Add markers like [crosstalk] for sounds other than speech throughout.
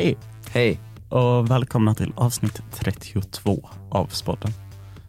Hej Hej. och välkomna till avsnitt 32 av Spodden.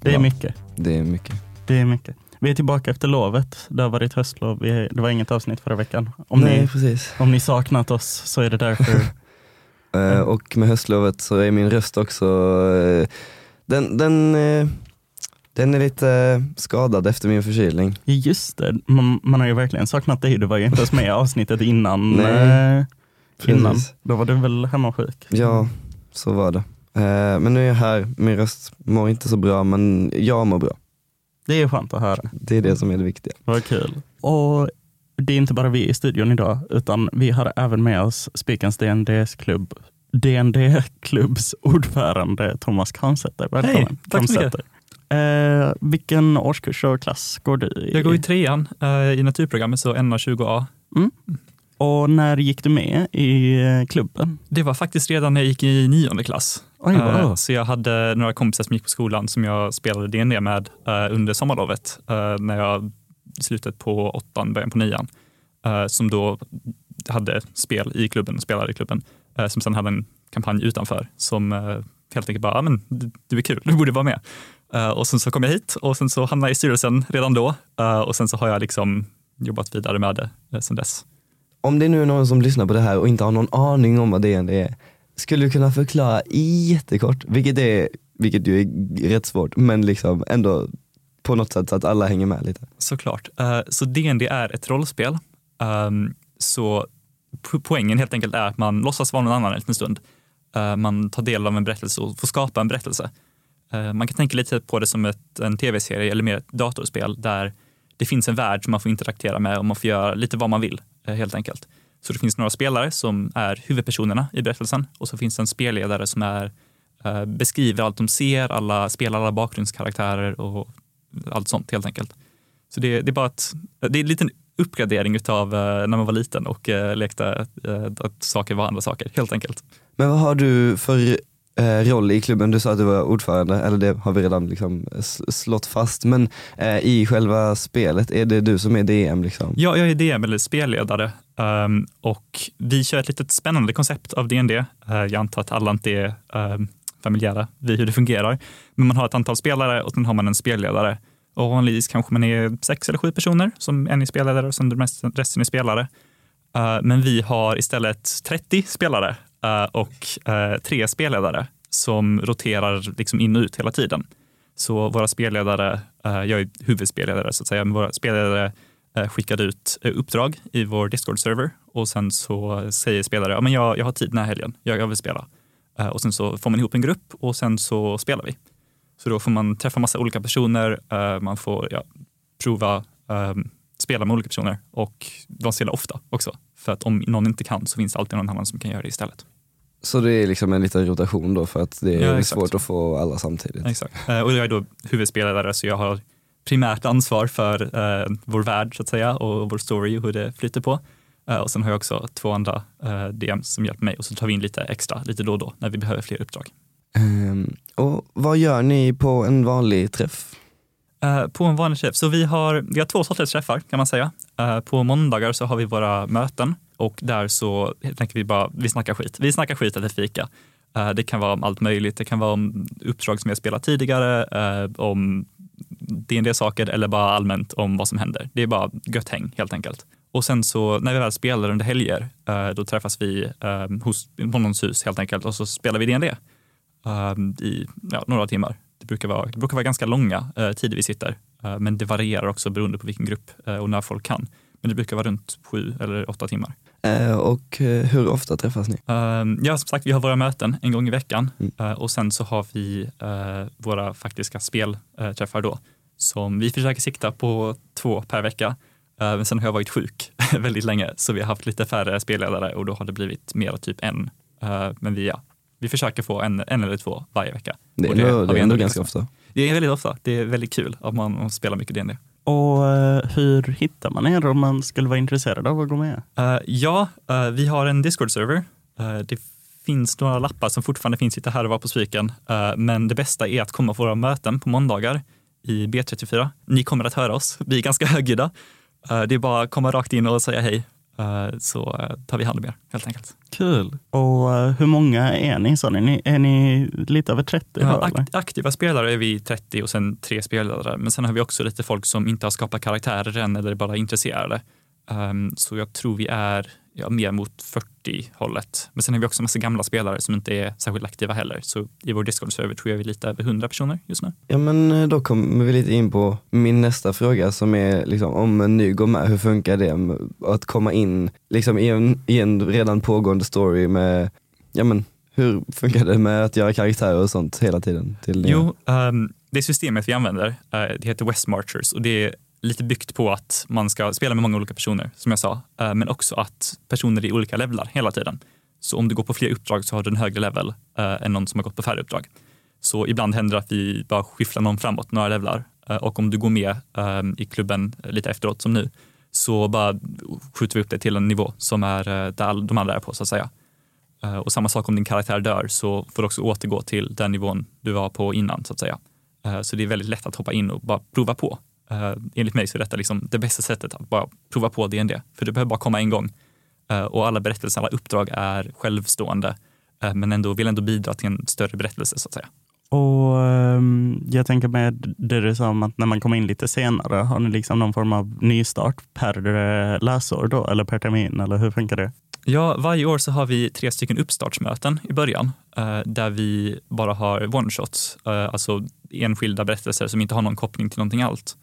Det är Ja. mycket. Det är mycket. Det är mycket. Vi är tillbaka efter lovet. Det har varit höstlov. Vi det var inget avsnitt förra veckan. Om, Nej, ni, precis. om ni saknat oss så är det därför. [laughs] Eh, och med höstlovet så är min röst också, eh, den, den, eh, den är lite skadad efter min förkylning. Just det, man, man har ju verkligen saknat dig. Du var ju inte ens med i avsnittet innan. Nej, innan. Då var du väl hemma sjuk? Ja, så var det. Eh, men nu är jag här, min röst mår inte så bra men jag mår bra. Det är skönt att höra. Det är det som är det viktiga. Vad kul. Och det är inte bara vi i studion idag, utan vi har även med oss Spikens DNDs klubb, DND-klubbs ordförande Thomas Kransäter. Välkommen. Hej, tack så mycket. Kransäter. Eh, vilken årskurs och klass går du i? Jag går i trean eh, i naturprogrammet, så NA20A. Och när gick du med i eh, klubben? Det var faktiskt redan när jag gick i nionde klass. Oj, Eh, wow. Så jag hade några kompisar som gick på skolan som jag spelade D&D med eh, under sommarlovet när jag slutet på åttan, början på nian. Som då hade spel i klubben, spelade i klubben. Som sen hade en kampanj utanför som helt enkelt bara, "Ja, men du, är kul, du borde vara med. Och sen så kom jag hit och sen så hamnade jag i styrelsen redan då. Och sen så har jag liksom jobbat vidare med det sen dess. Om det nu är någon som lyssnar på det här och inte har någon aning om vad DND är, skulle du kunna förklara jättekort, vilket, är, vilket ju är rätt svårt, men liksom ändå på något sätt så att alla hänger med lite. Såklart. Uh, Så DND är ett rollspel. Um, Så po- poängen helt enkelt är att man låtsas vara någon annan en liten stund. Uh, Man tar del av en berättelse och får skapa en berättelse. Uh, Man kan tänka lite på det som ett, en tv-serie eller mer ett datorspel där det finns en värld som man får interagera med och man får göra lite vad man vill Eh, helt enkelt. Så det finns några spelare som är huvudpersonerna i berättelsen och så finns det en spelledare som är, eh, beskriver allt de ser, alla, spelar alla bakgrundskaraktärer och allt sånt helt enkelt. Så det, det är bara ett, det är en liten uppgradering av eh, när man var liten och lekte att saker var andra saker helt enkelt. Men vad har du för eh, roll i klubben? Du sa att du var ordförande, eller det har vi redan liksom slått fast, men eh, i själva spelet, är det du som är DM? Liksom? Ja, jag är DM eller spelledare um, och vi kör ett litet spännande koncept av DND. Uh, eh, jag antar att alla inte är um, familjära vid hur det fungerar. Men man har ett antal spelare och sen har man en spelledare. Och vanligtvis kanske man är sex eller sju personer som en är spelledare och sen resten, är spelare. Uh, men vi har istället 30 spelare Eh, och eh, tre spelledare som roterar liksom in och ut hela tiden. Så våra spelledare, eh, jag är huvudspelledare så att säga, men våra spelledare skickade ut uppdrag i vår Discord-server och sen så säger spelare, ja men jag, jag har tid den här helgen, jag, jag vill spela. Och sen så får man ihop en grupp och sen så spelar vi. Så då får man träffa massa olika personer, man får ja, prova ehm, spela med olika personer och de spelar ofta också. För att om någon inte kan så finns det alltid någon annan som kan göra det istället. Så det är liksom en liten rotation då för att det är Ja, svårt att få alla samtidigt. Exakt. Eh, Och jag är då huvudspelare så jag har primärt ansvar för eh, vår värld så att säga och vår story och hur det flyter på. Eh, och sen har jag också två andra eh, DMs som hjälper mig och så tar vi in lite extra lite då och då när vi behöver fler uppdrag. Ehm, och vad gör ni på en vanlig träff? Eh, på en vanlig träff, så vi har, vi har två sorters träffar kan man säga. På måndagar så har vi våra möten och där så tänker vi bara, vi snackar skit. Vi snackar skit eller fika. Eh, det kan vara om allt möjligt. Det kan vara om uppdrag som vi har spelat tidigare, eh, om DND-saker eller bara allmänt om vad som händer. Det är bara gött häng helt enkelt. Och sen så när vi väl spelar under helger, eh, då träffas vi hos, på någons hus helt enkelt och så spelar vi DND i ja, några timmar. Det brukar vara, det brukar vara ganska långa tider vi sitter, men det varierar också beroende på vilken grupp och när folk kan. Men det brukar vara runt sju eller åtta timmar. Eh, och eh, hur ofta träffas ni? Eh, ja, som sagt, vi har våra möten en gång i veckan Mm. eh, och sen så har vi våra faktiska spelträffar då som vi försöker sikta på två per vecka. Men sen har jag varit sjuk [laughs] väldigt länge så vi har haft lite färre spelledare och då har det blivit mer typ en. Men vi, ja, vi försöker få en, en eller två varje vecka. Det är Och det vi är ändå ändå ganska ofta. Det är väldigt ofta. Det är väldigt kul att man, man spelar mycket D&D. Och eh, hur hittar man er om man skulle vara intresserad av att gå med? Uh, ja, uh, vi har en Discord-server. Uh, det finns några lappar som fortfarande finns lite här och var på spiken. Men det bästa är att komma på våra möten på måndagar i B34. Ni kommer att höra oss. Vi är ganska högljudda. Det är bara att komma rakt in och säga hej eh, så eh, tar vi hand om er helt enkelt. Kul. Och eh, hur många är ni? Så ni är ni lite över 30? Ja, akt, aktiva spelare är vi 30 och sen tre spelare. Men sen har vi också lite folk som inte har skapat karaktärer än eller bara är intresserade. Ehm, så jag tror vi är ja, mer mot 40-hållet. Men sen har vi också en massa gamla spelare som inte är särskilt aktiva heller. Så i vår Discord-server tror jag vi är lite över 100 personer just nu. Ja men eh, då kommer vi lite in på min nästa fråga som är liksom, om en ny går med, hur funkar det att komma in liksom, i, en, i en redan pågående story med, ja men hur funkar det med att göra karaktärer och sånt hela tiden? Till? Jo, ehm, det systemet vi använder, eh, det heter West Marchers och det är lite byggt på att man ska spela med många olika personer, som jag sa, eh, men också att personer är i olika levlar hela tiden. Så om du går på fler uppdrag så har du en högre level eh, än någon som har gått på färre uppdrag. Så ibland händer det att vi bara skifflar någon framåt några levlar eh, och om du går med i klubben lite efteråt som nu så bara skjuter vi upp det till en nivå som är där de andra är på så att säga. Och samma sak om din karaktär dör så får du också återgå till den nivån du var på innan så att säga. Så det är väldigt lätt att hoppa in och bara prova på. Eh, Enligt mig så är detta liksom det bästa sättet att bara prova på D&D För du behöver bara komma en gång. Eh, Och alla berättelser, alla uppdrag är självstående eh, men ändå vill ändå bidra till en större berättelse så att säga. Och ehm, jag tänker med det du sa om att när man kommer in lite senare, har ni liksom någon form av nystart per läsår då, eller per termin, eller hur funkar det? Ja, varje år så har vi tre stycken uppstartsmöten i början där vi bara har one-shots, alltså enskilda berättelser som inte har någon koppling till någonting allt.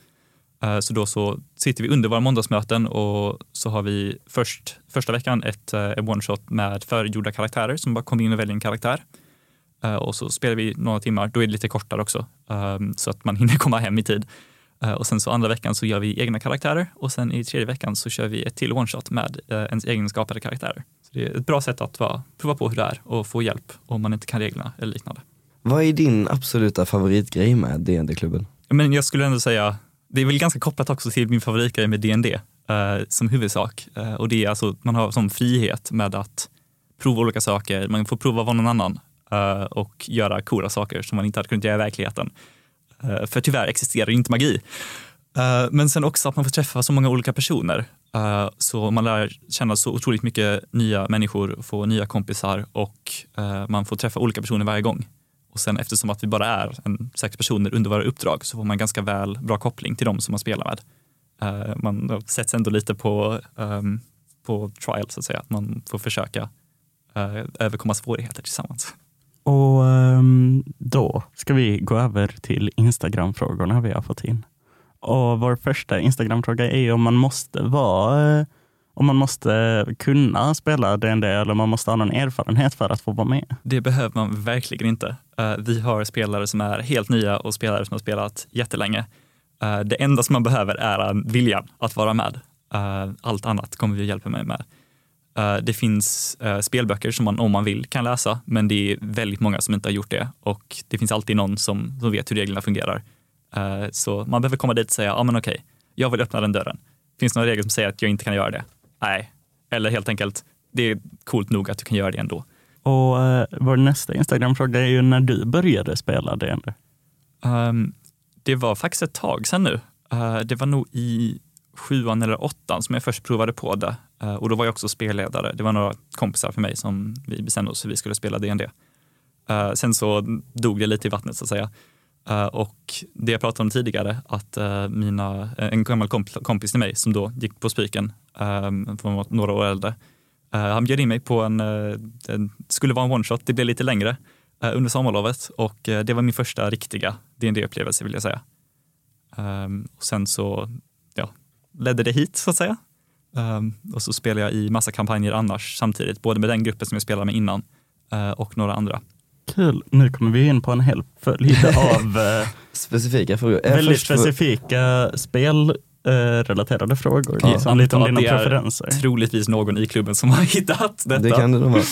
Eh, så då så sitter vi under våra måndagsmöten och så har vi först, första veckan ett, eh, one-shot med förgjorda karaktärer som bara kommer in och väljer en karaktär. Eh, och så spelar vi några timmar, då är det lite kortare också, eh, så att man [laughs] hinner komma hem i tid. Och sen så andra veckan så gör vi egna karaktärer och sen i tredje veckan så kör vi ett till one-shot med ens egenskapade karaktärer. Så det är ett bra sätt att vara, prova på hur det är och få hjälp om man inte kan reglerna eller liknande. Vad är din absoluta favoritgrej med dd klubben Men jag skulle ändå säga, det är väl ganska kopplat också till min favoritgrej med DND eh, som huvudsak. Eh, och det är alltså att man har sån frihet med att prova olika saker. Man får prova vara någon annan eh, och göra coola saker som man inte hade kunnat göra i verkligheten. Eh, för tyvärr existerar ju inte magi. Eh, men sen också att man får träffa så många olika personer. Eh, så man lär känna så otroligt mycket nya människor, få nya kompisar och eh, man får träffa olika personer varje gång. Och sen eftersom att vi bara är en sex personer under våra uppdrag så får man ganska väl bra koppling till dem som man spelar med. Uh, man sätts ändå lite på, um, på trial så att säga, att man får försöka uh, överkomma svårigheter tillsammans. Och um, då ska vi gå över till Instagram-frågorna vi har fått in. Och vår första Instagram-fråga är ju om man måste vara eh, och om man måste kunna spela D&D eller man måste ha någon erfarenhet för att få vara med. Det behöver man verkligen inte. Eh, vi har spelare som är helt nya och spelare som har spelat jättelänge. Eh, det enda som man behöver är viljan att vara med. Eh, allt annat kommer vi hjälpa mig med. Det finns spelböcker som man om man vill kan läsa, men det är väldigt många som inte har gjort det och det finns alltid någon som, som vet hur reglerna fungerar. Så man behöver komma dit och säga, ja men okej, jag vill öppna den dörren. Finns det några regler som säger att jag inte kan göra det? Nej. Eller helt enkelt, det är coolt nog att du kan göra det ändå. Och eh, vår nästa Instagram-fråga är ju när du började spela D&D. Um, det var faktiskt ett tag sedan nu. Uh, det var nog i sjuan eller åttan som jag först provade på det. Uh, och då var jag också spelledare. Det var några kompisar för mig som vi bestämde oss för att vi skulle spela D&D. Uh, sen så dog det lite i vattnet så att säga. Uh, och det jag pratade om tidigare, att uh, mina, en gammal komp- kompis till mig som då gick på Spiken, um, var några år äldre, uh, han bjöd in mig på en, uh, det skulle vara en one shot, det blev lite längre eh, under sommarlovet och det var min första riktiga dd upplevelse vill jag säga. Ehm, och sen så ja, ledde det hit så att säga. Ehm, och så spelade jag i massa kampanjer annars samtidigt, både med den gruppen som jag spelade med innan och några andra. Kul. Nu kommer vi in på en hel följd av [laughs] Specifika frågor. Väldigt först för- specifika spelrelaterade frågor. Ja, liksom lite om dina det är preferenser. Troligtvis någon i klubben som har [laughs] hittat detta. Det kan det nog vara.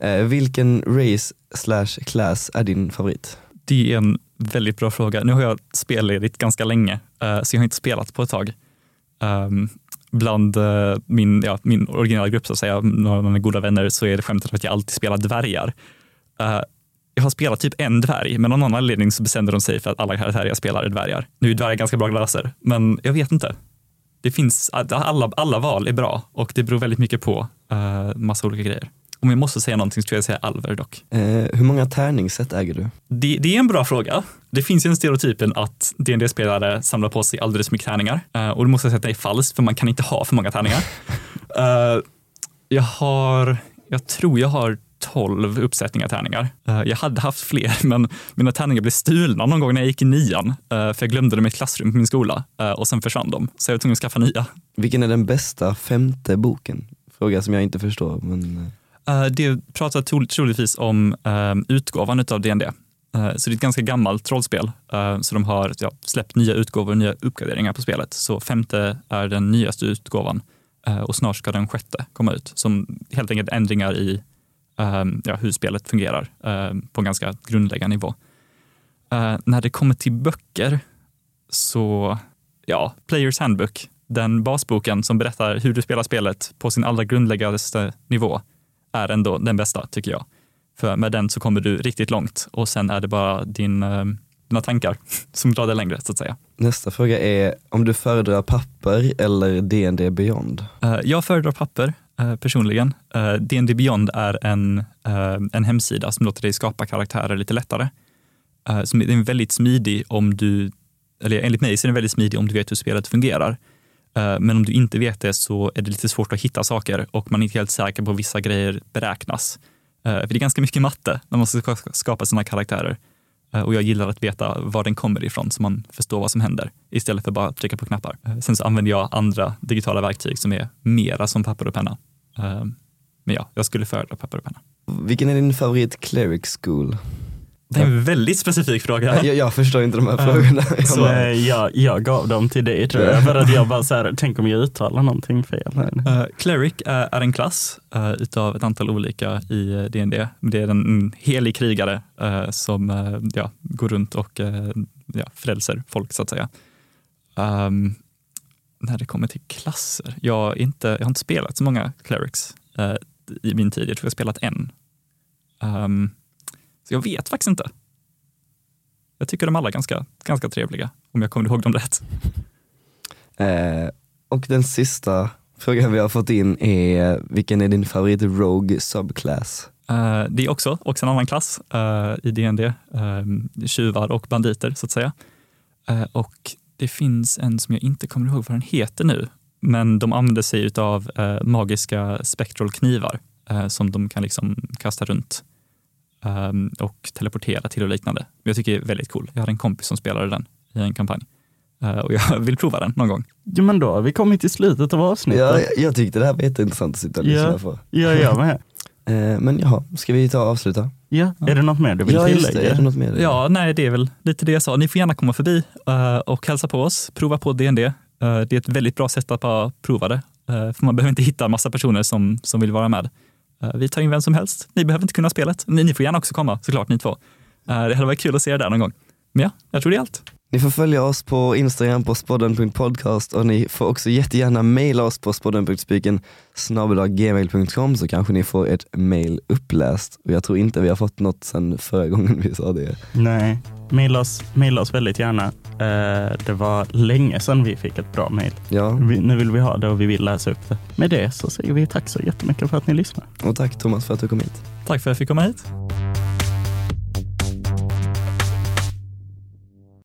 Eh, vilken race slash class är din favorit? Det är en väldigt bra fråga. Nu har jag spelledigt ganska länge, eh, så jag har inte spelat på ett tag. Ehm, bland eh, min, ja, min originala grupp, så att säga, några av mina goda vänner, så är det skämtet att jag alltid spelar dvärgar. Eh, jag har spelat typ en dvärg, men av någon anledning så bestämde de sig för att alla karaktärer jag spelar är dvärgar. Nu är dvärgar ganska bra klasser, men jag vet inte. det finns, alla, alla val är bra och det beror väldigt mycket på uh, massa olika grejer. Om jag måste säga någonting så tror jag säga Alver dock. Eh, hur många tärningssätt äger du? Det, det, är en bra fråga. Det finns ju en stereotypen att dd spelare samlar på sig alldeles för mycket tärningar. Uh, och det måste jag säga att det är falskt, för man kan inte ha för många tärningar. uh, [laughs] jag har, jag tror jag har 12 uppsättningar tärningar. Uh, jag hade haft fler, [laughs] men mina tärningar blev stulna någon gång när jag gick i nian. för jag glömde dem i ett klassrum på min skola och sen försvann de. Så jag var tvungen att skaffa nya. Vilken är den bästa femte boken? Fråga som jag inte förstår. Men... Det pratar troligtvis om utgåvan av DND. Så det är ett ganska gammalt trollspel. Så de har ja, släppt nya utgåvor och nya uppgraderingar på spelet. Så femte är den nyaste utgåvan och snart ska den sjätte komma ut. Som helt enkelt ändringar i ja, hur spelet fungerar på en ganska grundläggande nivå. när det kommer till böcker så, ja, Players Handbook, den basboken som berättar hur du spelar spelet på sin allra grundläggande nivå är ändå den bästa tycker jag. För med den så kommer du riktigt långt och sen är det bara din, dina tankar [laughs] som drar det längre så att säga. Nästa fråga är om du föredrar papper eller D&D Beyond? Jag föredrar papper Eh, personligen. Eh, D&D Beyond är en, eh, en hemsida som låter dig skapa karaktärer lite lättare. Som är väldigt smidig om du, eller enligt mig så är den väldigt smidig om du vet hur spelet fungerar. Men om du inte vet det så är det lite svårt att hitta saker och man är inte helt säker på vissa grejer beräknas. För det är ganska mycket matte när man ska skapa sina karaktärer. Och jag gillar att veta var den kommer ifrån så man förstår vad som händer istället för bara att trycka på knappar. Sen så använder jag andra digitala verktyg som är mera som papper och penna. Men ja, jag skulle föredra papper och penna. Vilken är din favorit cleric school? Det är en väldigt specifik fråga. Jag, jag förstår inte de här frågorna. Så jag, jag, jag gav dem till dig tror jag, för att jag bara så här, tänk om jag uttalar någonting fel. Uh, Cleric är, är en klass uh, utav ett antal olika i DND. Det är en helig krigare uh, som uh, ja, går runt och uh, ja, frälser folk så att säga. Um, när det kommer till klasser, jag, inte, jag har inte spelat så många clerics i min tid. Jag tror jag har spelat en. Um, så jag vet faktiskt inte. Jag tycker de alla är ganska, ganska trevliga, om jag kommer ihåg dem rätt. [laughs] Eh, och den sista frågan vi har fått in är, vilken är din favorit Rogue subclass? Uh, det är också, också en annan klass uh, i DND, ehm, tjuvar och banditer så att säga. Uh, och det finns en som jag inte kommer ihåg vad den heter nu, men de använder sig av magiska spectral knivar som de kan liksom kasta runt um, och teleportera till och liknande. Jag tycker det är väldigt cool. Jag hade en kompis som spelade den i en kampanj uh, och jag [laughs] vill prova den någon gång. Ja, men då har vi kommit till slutet av avsnittet. Ja, jag, jag tyckte det här var jätteintressant att sitta och lyssna ja, på. Ja, jag med. uh, [laughs] men jaha, ska vi ta och avsluta? Ja, är det något mer du vill ja, tillägga? Det, är det något mer? Ja, nej, det är väl lite det jag sa. Ni får gärna komma förbi uh, och hälsa på oss, prova på DND. Uh, det är ett väldigt bra sätt att bara prova det, för man behöver inte hitta massa personer som, som vill vara med. Eh, vi tar in vem som helst. Ni behöver inte kunna spelet. Ni, ni får gärna också komma, såklart ni två. Eh, det hade varit kul att se er där någon gång. Men ja, jag tror det är allt. Ni får följa oss på Instagram på spodden.podcast och ni får också jättegärna mejla oss på spodden.spiken gmail.com så kanske ni får ett mail uppläst. Och jag tror inte vi har fått något sen förra gången vi sa det. Nej, mejla oss, maila oss väldigt gärna. Eh, det var länge sedan vi fick ett bra mejl. Ja. nu vill vi ha det och vi vill läsa upp det. Med det så säger vi tack så jättemycket för att ni lyssnar. Och tack Thomas för att du kom hit. Tack för att jag fick komma hit.